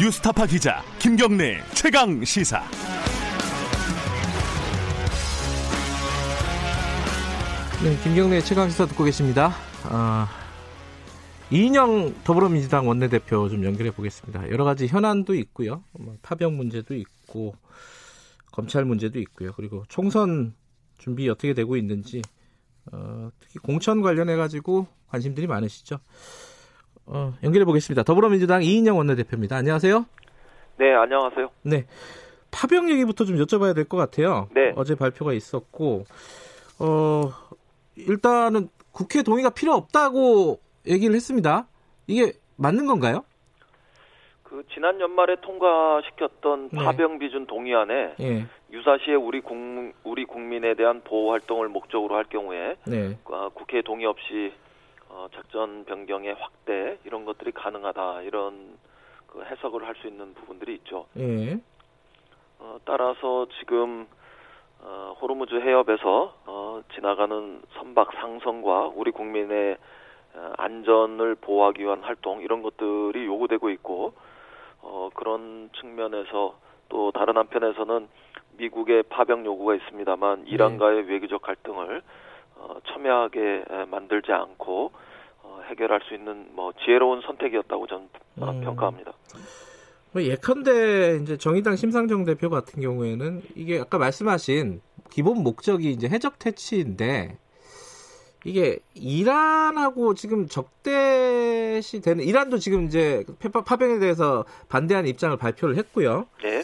뉴스타파 기자 김경래 최강 시사. 네, 김경래 최강 시사 듣고 계십니다. 아, 이인영 더불어민주당 원내대표 좀 연결해 보겠습니다. 여러 가지 현안도 있고요, 뭐 파병 문제도 있고 검찰 문제도 있고요. 그리고 총선 준비 어떻게 되고 있는지 어, 특히 공천 관련해 가지고 관심들이 많으시죠. 어, 연결해 보겠습니다. 더불어민주당 이인영 원내대표입니다. 안녕하세요. 네, 안녕하세요. 네. 파병 얘기부터 좀 여쭤봐야 될 것 같아요. 네. 어제 발표가 있었고, 어, 일단은 국회 동의가 필요 없다고 얘기를 했습니다. 이게 맞는 건가요? 그 지난 연말에 통과시켰던 네. 파병 비준 동의안에 예. 유사시에 우리 국 우리 국민에 대한 보호 활동을 목적으로 할 경우에 네. 아, 국회 동의 없이 어, 작전 변경의 확대 이런 것들이 가능하다 이런 그 해석을 할 수 있는 부분들이 있죠. 예. 어, 따라서 지금 어, 호르무즈 해협에서 어, 지나가는 선박 상선과 우리 국민의 어, 안전을 보호하기 위한 활동 이런 것들이 요구되고 있고 어, 그런 측면에서 또 다른 한편에서는 미국의 파병 요구가 있습니다만 이란과의 외교적 갈등을 어, 첨예하게 에, 만들지 않고 어, 해결할 수 있는 뭐 지혜로운 선택이었다고 저는 어, 음. 평가합니다. 뭐 예컨대 이제 정의당 심상정 대표 같은 경우에는 이게 아까 말씀하신 기본 목적이 이제 해적 퇴치인데 이게 이란하고 지금 적대시 되는 이란도 지금 이제 페파- 파병에 대해서 반대하는 입장을 발표를 했고요. 네.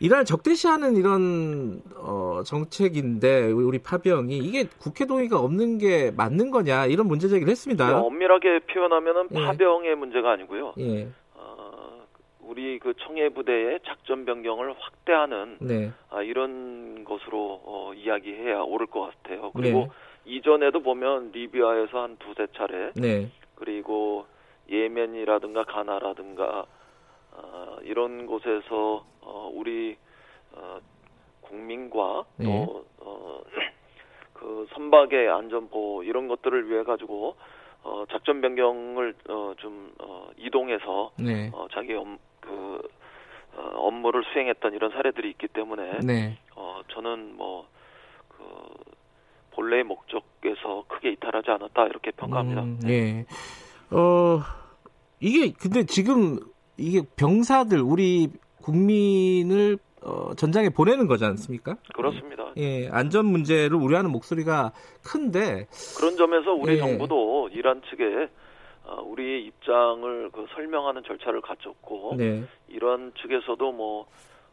이란을 적대시하는 이런 어, 정책인데 우리, 파병이 이게 국회 동의가 없는 게 맞는 거냐 이런 문제 제기를 했습니다. 엄밀하게 표현하면은 예. 파병의 문제가 아니고요. 예, 어, 우리 그 청해 부대의 작전 변경을 확대하는 네, 아, 이런 것으로 어, 이야기해야 옳을 것 같아요. 그리고 네. 이전에도 보면 리비아에서 한 두세 차례 네, 그리고 예멘이라든가 가나라든가 어, 이런 곳에서 어, 우리 어, 국민과 네. 또 어, 그 선박의 안전 보호 이런 것들을 위해 가지고 어, 작전 변경을 어, 좀 어, 이동해서 네, 어, 자기 업, 그 어, 업무를 수행했던 이런 사례들이 있기 때문에 네. 어, 저는 뭐 그 본래의 목적에서 크게 이탈하지 않았다 이렇게 평가합니다. 음, 예. 어, 이게 근데 지금 이게 병사들 우리 국민을 어, 전장에 보내는 거지 않습니까? 그렇습니다. 예, 안전 문제를 우려하는 목소리가 큰데 그런 점에서 우리 예. 정부도 이란 측에 어, 우리의 입장을 그 설명하는 절차를 갖췄고 네. 이런 측에서도 뭐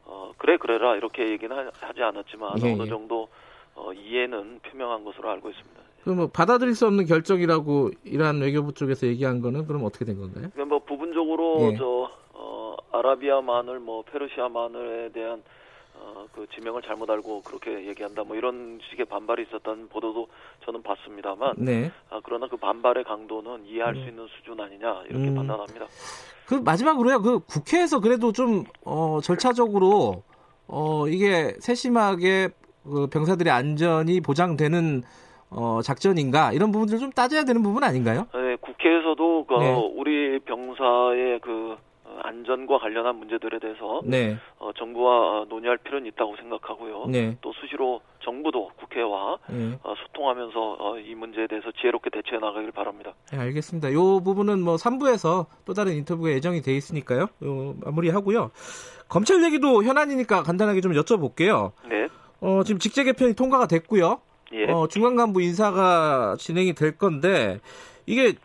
어, 그래 그래라 이렇게 얘기는 하, 하지 않았지만 예, 어느 예. 정도 어, 이해는 표명한 것으로 알고 있습니다. 그뭐 받아들일 수 없는 결정이라고 이란 외교부 쪽에서 얘기한 거는 그럼 어떻게 된 건가요? 그러니까 뭐 부분적으로 예. 저 어, 아라비아 마늘, 뭐 페르시아 마늘에 대한 어, 그 지명을 잘못 알고 그렇게 얘기한다, 뭐 이런 식의 반발이 있었다는 보도도 저는 봤습니다만, 네. 아, 그러나 그 반발의 강도는 이해할 수 있는 수준 아니냐 이렇게 음. 판단합니다. 그 마지막으로요. 그 국회에서 그래도 좀 어, 절차적으로 어, 이게 세심하게 그 병사들의 안전이 보장되는 어, 작전인가 이런 부분들 좀 따져야 되는 부분 아닌가요? 네, 국회 그 네. 우리 병사의 그 어, 안전과 관련한 문제들에 대해서 네, 어, 정부와 어, 논의할 필요는 있다고 생각하고요. 네, 또 수시로 정부도 국회와 예. 어, 소통하면서 어, 이 문제에 대해서 지혜롭게 대처해 나가길 바랍니다. 네, 알겠습니다. 이 부분은 뭐 3부에서 또 다른 인터뷰가 예정이 돼 있으니까요. 요 마무리하고요. 검찰 얘기도 현안이니까 간단하게 좀 여쭤볼게요. 네. 어, 지금 직제 개편이 통과가 됐고요. 예. 어, 중간 간부 인사가 진행이 될 건데 이게 거-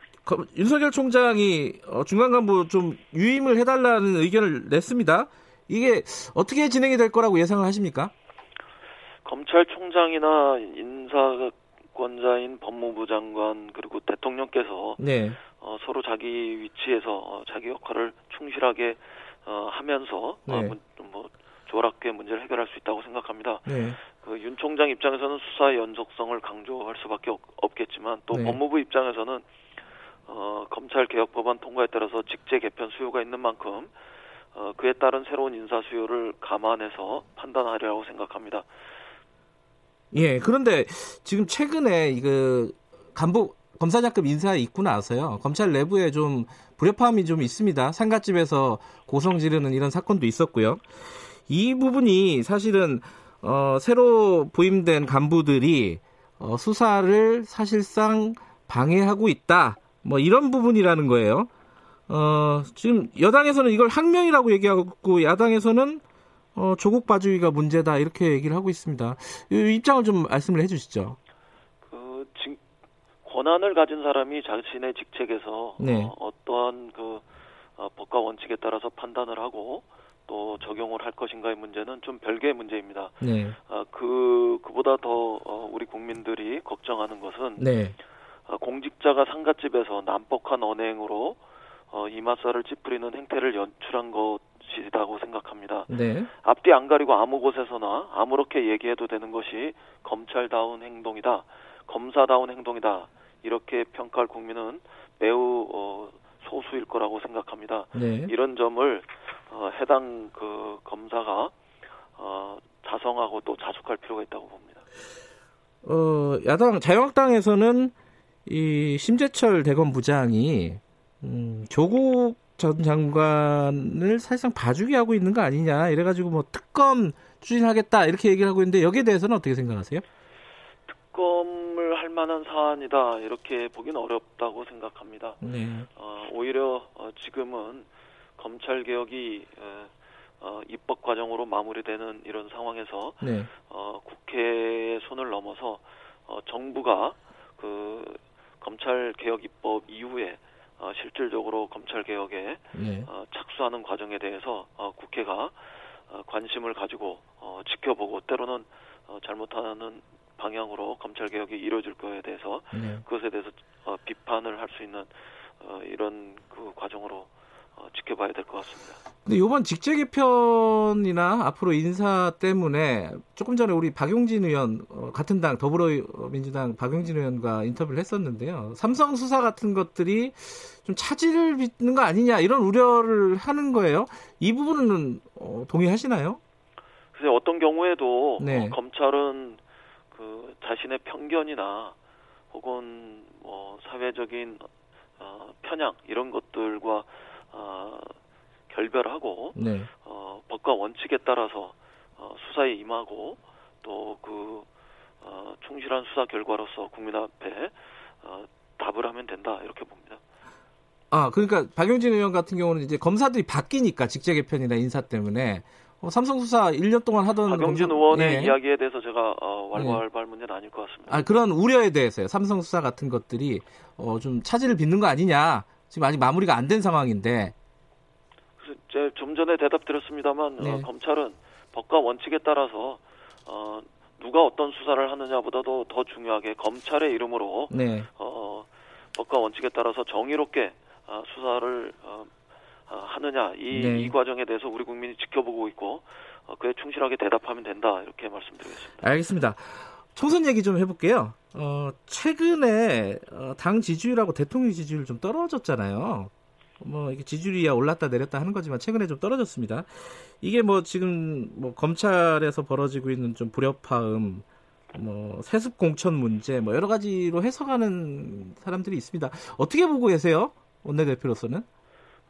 윤석열 총장이 어, 중간 간부 좀 유임을 해달라는 의견을 냈습니다. 이게 어떻게 진행이 될 거라고 예상을 하십니까? 검찰총장이나 인사권자인 법무부 장관 그리고 대통령께서 네, 어, 서로 자기 위치에서 어, 자기 역할을 충실하게 어, 하면서 어, 네. 문- 뭐 조화롭게 문제를 해결할 수 있다고 생각합니다. 네, 그윤 총장 입장에서는 수사의 연속성을 강조할 수밖에 없, 없겠지만 또 네. 법무부 입장에서는 어, 검찰 개혁 법안 통과에 따라서 직제 개편 수요가 있는 만큼 어, 그에 따른 새로운 인사 수요를 감안해서 판단하리라고 생각합니다. 예. 그런데 지금 최근에 이그 간부 검사장급 인사에 있고 나서요. 검찰 내부에 좀 불협화음이 좀 있습니다. 상가집에서 고성 지르는 이런 사건도 있었고요. 이 부분이 사실은 어, 새로 부임된 간부들이 어, 수사를 사실상 방해하고 있다. 뭐 이런 부분이라는 거예요. 어, 지금 여당에서는 이걸 항명이라고 얘기하고 야당에서는 어, 조국 봐주기가 문제다 이렇게 얘기를 하고 있습니다. 이 입장을 좀 말씀을 해주시죠. 그 지, 권한을 가진 사람이 자신의 직책에서 네. 어, 떠한 그 어, 법과 원칙에 따라서 판단을 하고 또 적용을 할 것인가의 문제는 좀 별개의 문제입니다. 네. 아, 그 그보다 더 어, 우리 국민들이 걱정하는 것은 네. 아, 공직자가 상가집에서 난폭한 언행으로 어, 이마살을 찌푸리는 행태를 연출한 것이라고 생각합니다. 네. 앞뒤 안 가리고 아무 곳에서나 아무렇게 얘기해도 되는 것이 검찰다운 행동이다, 검사다운 행동이다 이렇게 평가할 국민은 매우 어, 소수일 거라고 생각합니다. 네. 이런 점을 어, 해당 그 검사가 어, 자성하고 또 자숙할 필요가 있다고 봅니다. 어, 야당 자유한국당에서는 이 심재철 대검 부장이 음, 조국 전 장관을 사실상 봐주기 하고 있는 거 아니냐 이래가지고 뭐 특검 추진하겠다 이렇게 얘기를 하고 있는데 여기에 대해서는 어떻게 생각하세요? 특검을 할 만한 사안이다 이렇게 보기는 어렵다고 생각합니다. 네. 어, 오히려 어, 지금은 검찰 개혁이 어, 입법 과정으로 마무리되는 이런 상황에서 네. 어, 국회의 손을 넘어서 어, 정부가 그 검찰 개혁 입법 이후에 어, 실질적으로 검찰 개혁에 네. 어, 착수하는 과정에 대해서 어, 국회가 어, 관심을 가지고 어, 지켜보고 때로는 어, 잘못하는 방향으로 검찰 개혁이 이루어질 거에 대해서 네. 그것에 대해서 어, 비판을 할 수 있는 어, 이런 그 과정으로 어, 지켜봐야 될 것 같습니다. 근데 이번 직제 개편이나 앞으로 인사 때문에 조금 전에 우리 박용진 의원 어, 같은 당 더불어민주당 박용진 의원과 인터뷰를 했었는데요. 삼성 수사 같은 것들이 좀 차질을 빚는 거 아니냐 이런 우려를 하는 거예요. 이 부분은 어, 동의하시나요? 그래서 어떤 경우에도 네. 어, 검찰은 그 자신의 편견이나 혹은 뭐 사회적인 어, 편향 이런 것들과 어, 결별하고 네. 어, 법과 원칙에 따라서 어, 수사에 임하고 또그 어, 충실한 수사 결과로서 국민 앞에 어, 답을 하면 된다 이렇게 봅니다. 아 그러니까 박용진 의원 같은 경우는 이제 검사들이 바뀌니까 직제 개편이나 인사 때문에 어, 삼성 수사 1년 동안 하던 박영진 검사- 의원의 예. 이야기에 대해서 제가 어, 왈가왈부할 문제는 아닐 것 같습니다. 아, 그런 우려에 대해서요. 삼성 수사 같은 것들이 어, 좀 차질을 빚는 거 아니냐. 지금 아직 마무리가 안 된 상황인데. 그래서 좀 전에 대답드렸습니다만 네. 어, 검찰은 법과 원칙에 따라서 어, 누가 어떤 수사를 하느냐보다도 더 중요하게 검찰의 이름으로 네. 어, 법과 원칙에 따라서 정의롭게 어, 수사를 어, 어, 하느냐 이, 네. 이 과정에 대해서 우리 국민이 지켜보고 있고 어, 그에 충실하게 대답하면 된다 이렇게 말씀드리겠습니다. 알겠습니다. 총선 얘기 좀 해볼게요. 어, 최근에 어, 당 지지율하고 대통령 지지율 좀 떨어졌잖아요. 뭐 이게 지지율이야 올랐다 내렸다 하는 거지만 최근에 좀 떨어졌습니다. 이게 뭐 지금 뭐 검찰에서 벌어지고 있는 좀 불협화음, 뭐 세습 공천 문제, 뭐 여러 가지로 해석하는 사람들이 있습니다. 어떻게 보고 계세요? 원내 대표로서는?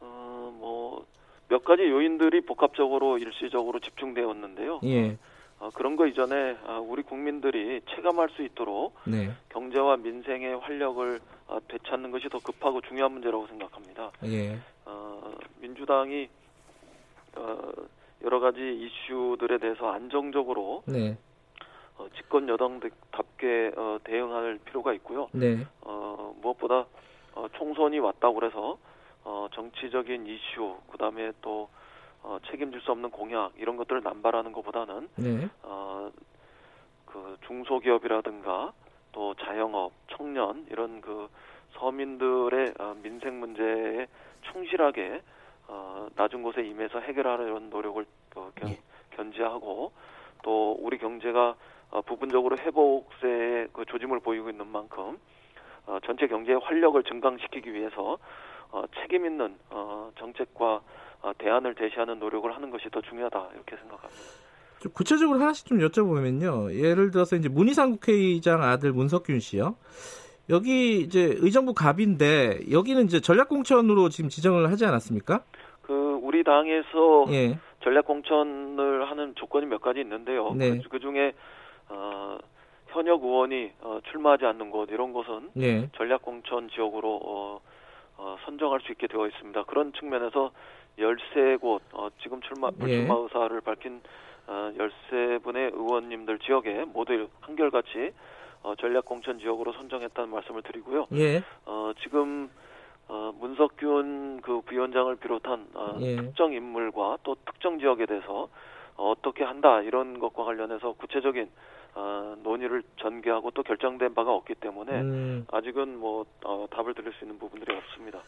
어, 뭐 몇 가지 요인들이 복합적으로 일시적으로 집중되었는데요. 예, 어, 그런 거 이전에 아, 우리 국민들이 체감할 수 있도록 네, 경제와 민생의 활력을 어, 되찾는 것이 더 급하고 중요한 문제라고 생각합니다. 예, 어, 민주당이 어, 여러 가지 이슈들에 대해서 안정적으로 네, 어, 집권 여당답게 어, 대응할 필요가 있고요. 네, 어, 무엇보다 어, 총선이 왔다고 그래서 어, 정치적인 이슈, 그 다음에 또 어, 책임질 수 없는 공약 이런 것들을 남발하는 것보다는 네, 어, 그 중소기업이라든가 또 자영업, 청년 이런 그 서민들의 어, 민생 문제에 충실하게 어, 낮은 곳에 임해서 해결하려는 노력을 어, 견, 예. 견지하고 또 우리 경제가 어, 부분적으로 회복세의 그 조짐을 보이고 있는 만큼 어, 전체 경제의 활력을 증강시키기 위해서 어, 책임 있는 어, 정책과 어, 대안을 제시하는 노력을 하는 것이 더 중요하다 이렇게 생각합니다. 좀 구체적으로 하나씩 좀 여쭤보면요. 예를 들어서 이제 문희상 국회의장 아들 문석균 씨요. 여기 이제 의정부 갑인데 여기는 이제 전략공천으로 지금 지정을 하지 않았습니까? 그 우리 당에서 예. 전략공천을 하는 조건이 몇 가지 있는데요. 네. 그, 그 중에 어, 현역 의원이 어, 출마하지 않는 곳 이런 곳은 예. 전략공천 지역으로 어, 어, 선정할 수 있게 되어 있습니다. 그런 측면에서 13곳 어, 지금 출마 예. 불출마 의사를 밝힌 어, 13분의 의원님들 지역에 모두 한결같이 어, 전략공천 지역으로 선정했다는 말씀을 드리고요. 예. 어, 지금 어, 문석균 그 부위원장을 비롯한 어, 예. 특정 인물과 또 특정 지역에 대해서 어, 어떻게 한다 이런 것과 관련해서 구체적인 어, 논의를 전개하고 또 결정된 바가 없기 때문에 음, 아직은 뭐 어, 답을 드릴 수 있는 부분들이 없습니다.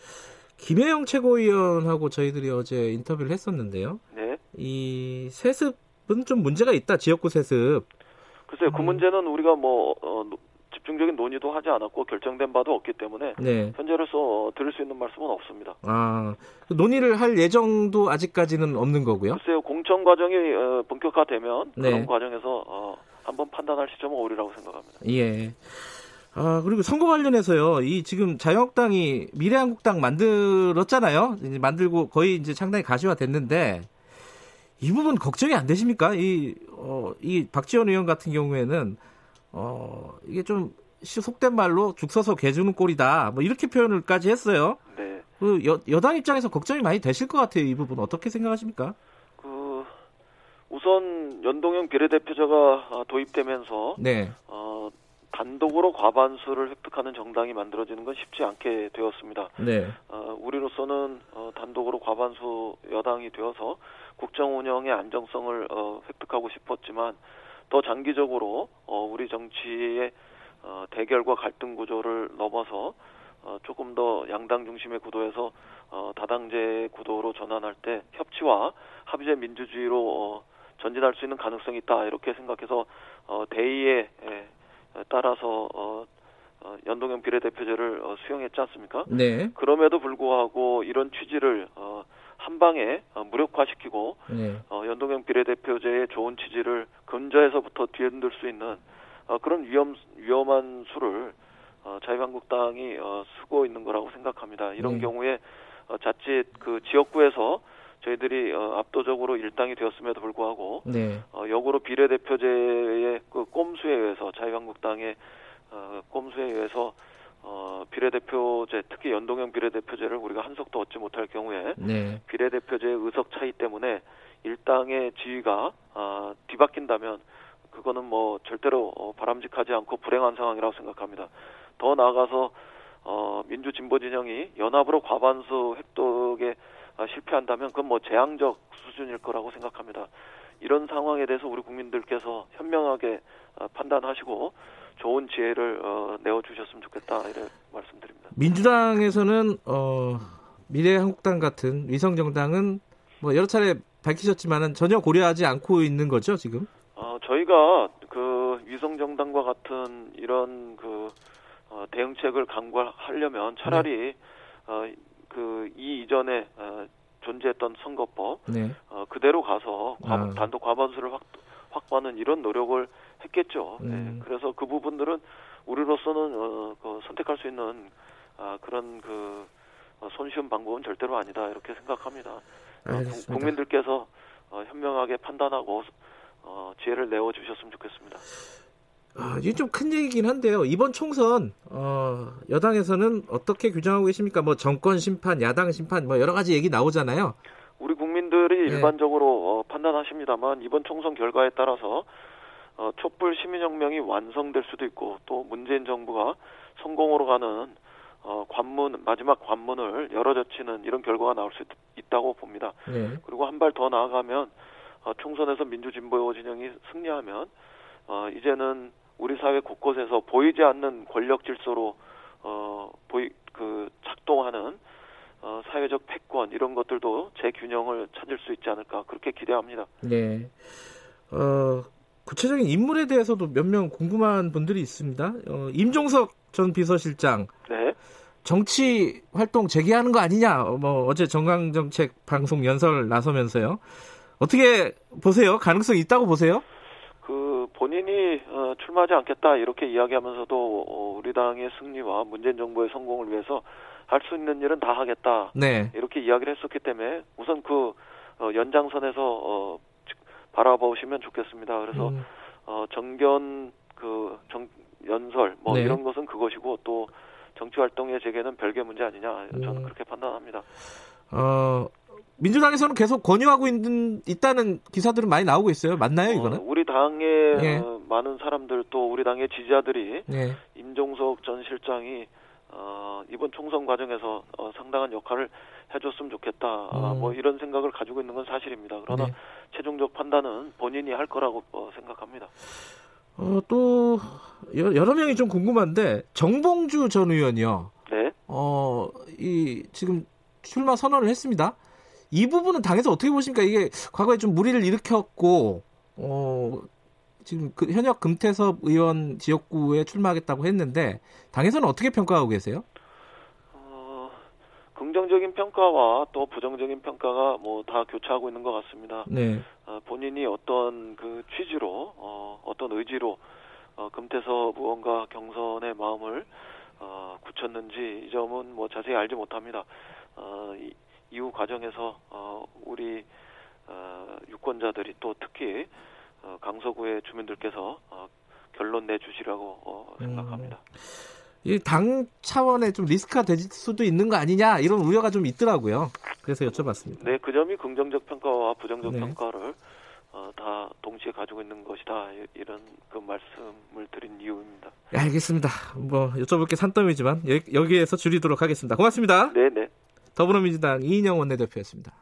김혜영 최고위원하고 저희들이 어제 인터뷰를 했었는데요. 네. 이 세습은 좀 문제가 있다. 지역구 세습. 글쎄요, 그 음. 문제는 우리가 뭐 어, 노- 집중적인 논의도 하지 않았고 결정된 바도 없기 때문에 네. 현재로서 어, 드릴 수 있는 말씀은 없습니다. 아, 그 논의를 할 예정도 아직까지는 없는 거고요. 글쎄요, 공천 과정이 어, 본격화되면 네. 그런 과정에서 어, 한번 판단할 시점은 오리라고 생각합니다. 예. 아, 그리고 선거 관련해서요. 이 지금 자유한국당이 미래한국당 만들었잖아요. 이제 만들고 거의 이제 상당히 가시화 됐는데 이 부분 걱정이 안 되십니까? 이, 어, 이 박지원 의원 같은 경우에는 어, 이게 좀 시- 속된 말로 죽 서서 개 주는 꼴이다. 뭐 이렇게 표현을까지 했어요. 네. 그 여, 여당 입장에서 걱정이 많이 되실 것 같아요. 이 부분 어떻게 생각하십니까? 그 우선 연동형 비례대표제가 아, 도입되면서 네. 어, 단독으로 과반수를 획득하는 정당이 만들어지는 건 쉽지 않게 되었습니다. 네. 어, 우리로서는 어, 단독으로 과반수 여당이 되어서 국정 운영의 안정성을 어, 획득하고 싶었지만 더 장기적으로 어, 우리 정치의 어, 대결과 갈등 구조를 넘어서 어, 조금 더 양당 중심의 구도에서 어, 다당제 구도로 전환할 때 협치와 합의제 민주주의로 어, 전진할 수 있는 가능성이 있다 이렇게 생각해서 어, 대의에 에, 따라서 어, 어, 연동형 비례대표제를 어, 수용했지 않습니까? 네. 그럼에도 불구하고 이런 취지를 어, 한 방에 어, 무력화시키고 네. 어, 연동형 비례대표제의 좋은 취지를 근저에서부터 뒤흔들 수 있는 어, 그런 위험 위험한 수를 어, 자유한국당이 어, 쓰고 있는 거라고 생각합니다. 이런 네. 경우에 어, 자칫 그 지역구에서 저희들이 어, 압도적으로 일당이 되었음에도 불구하고 네. 어, 역으로 비례대표제의 그 꼼수에 의해서 자유한국당의 어, 꼼수에 의해서 어, 비례대표제 특히 연동형 비례대표제를 우리가 한 석도 얻지 못할 경우에 네. 비례대표제의 의석 차이 때문에 일당의 지위가 아, 뒤바뀐다면 그거는 뭐 절대로 어, 바람직하지 않고 불행한 상황이라고 생각합니다. 더 나아가서 어, 민주진보 진영이 연합으로 과반수 획득에 아, 실패한다면 그건 뭐 재앙적 수준일 거라고 생각합니다. 이런 상황에 대해서 우리 국민들께서 현명하게 아, 판단하시고 좋은 지혜를 어, 내어 주셨으면 좋겠다 이래 말씀드립니다. 민주당에서는 어, 미래한국당 같은 위성 정당은 뭐 여러 차례 밝히셨지만은 전혀 고려하지 않고 있는 거죠 지금. 어, 저희가 그 위성 정당과 같은 이런 그 어, 대응책을 강구하려면 차라리 어, 그 이 이전에 어, 존재했던 선거법 네. 어, 그대로 가서 과- 아. 단독 과반수를 확, 확보하는 이런 노력을 했겠죠. 음. 네, 그래서 그 부분들은 우리로서는 어, 그 선택할 수 있는 아, 그런 그 어, 손쉬운 방법은 절대로 아니다 이렇게 생각합니다. 어, 국민들께서 어, 현명하게 판단하고 어, 지혜를 내어 주셨으면 좋겠습니다. 아, 이게 좀 큰 얘기긴 한데요. 이번 총선 어, 여당에서는 어떻게 규정하고 계십니까? 뭐 정권 심판, 야당 심판, 뭐 여러 가지 얘기 나오잖아요. 우리 국민들이 네. 일반적으로 어, 판단하십니다만 이번 총선 결과에 따라서 어, 촛불 시민혁명이 완성될 수도 있고 또 문재인 정부가 성공으로 가는 어, 관문 마지막 관문을 열어젖히는 이런 결과가 나올 수 있, 다고 봅니다. 네. 그리고 한 발 더 나아가면 어, 총선에서 민주진보 진영이 승리하면 어, 이제는 우리 사회 곳곳에서 보이지 않는 권력 질서로 어, 보이 그 작동하는 어, 사회적 패권 이런 것들도 재균형을 찾을 수 있지 않을까 그렇게 기대합니다. 네. 어, 구체적인 인물에 대해서도 몇 명 궁금한 분들이 있습니다. 어, 임종석 전 비서실장 네. 정치 활동 재개하는 거 아니냐? 어, 뭐 어제 정강정책 방송 연설 나서면서요. 어떻게 보세요? 가능성 이 있다고 보세요? 그 본인이 어, 출마하지 않겠다 이렇게 이야기하면서도 어, 우리 당의 승리와 문재인 정부의 성공을 위해서 할 수 있는 일은 다 하겠다 네. 이렇게 이야기를 했었기 때문에 우선 그 어, 연장선에서 어, 바라보시면 좋겠습니다. 그래서 음, 어, 정견 그 정, 연설 뭐 네. 이런 것은 그것이고 또 정치 활동의 재개는 별개 문제 아니냐 저는 음. 그렇게 판단합니다. 어, 민주당에서는 계속 권유하고 있는 있다는 기사들은 많이 나오고 있어요. 맞나요, 어, 이거는? 우리 당의 예. 어, 많은 사람들 또 우리 당의 지지자들이 네. 임종석 전 실장이 어, 이번 총선 과정에서 어, 상당한 역할을 해줬으면 좋겠다. 아, 음. 뭐 이런 생각을 가지고 있는 건 사실입니다. 그러나 네. 최종적 판단은 본인이 할 거라고 어, 생각합니다. 어, 또 여- 여러 명이 좀 궁금한데 정봉주 전 의원이요. 네. 어, 이 지금 출마 선언을 했습니다. 이 부분은 당에서 어떻게 보십니까? 이게 과거에 좀 무리를 일으켰고 어, 지금 그 현역 금태섭 의원 지역구에 출마하겠다고 했는데 당에서는 어떻게 평가하고 계세요? 어, 긍정적인 평가와 또 부정적인 평가가 뭐 다 교차하고 있는 것 같습니다. 네. 어, 본인이 어떤 그 취지로 어, 어떤 의지로 어, 금태섭 의원과 경선의 마음을 어, 굳혔는지 이 점은 뭐 자세히 알지 못합니다. 어, 이, 이후 과정에서 어, 우리 어, 유권자들이 또 특히 어, 강서구의 주민들께서 어, 결론 내주시라고 어, 생각합니다. 이당 차원의 좀 리스크가 될 수도 있는 거 아니냐 이런 우려가 좀 있더라고요. 그래서 여쭤봤습니다. 네, 그 점이 긍정적 평가와 부정적 네. 평가를 어, 다 동시에 가지고 있는 것이다. 이- 이런 그 말씀을 드린 이유입니다. 네, 알겠습니다. 뭐 여쭤볼 게 산더미지만 여- 여기에서 줄이도록 하겠습니다. 고맙습니다. 네, 네. 더불어민주당 이인영 원내대표였습니다.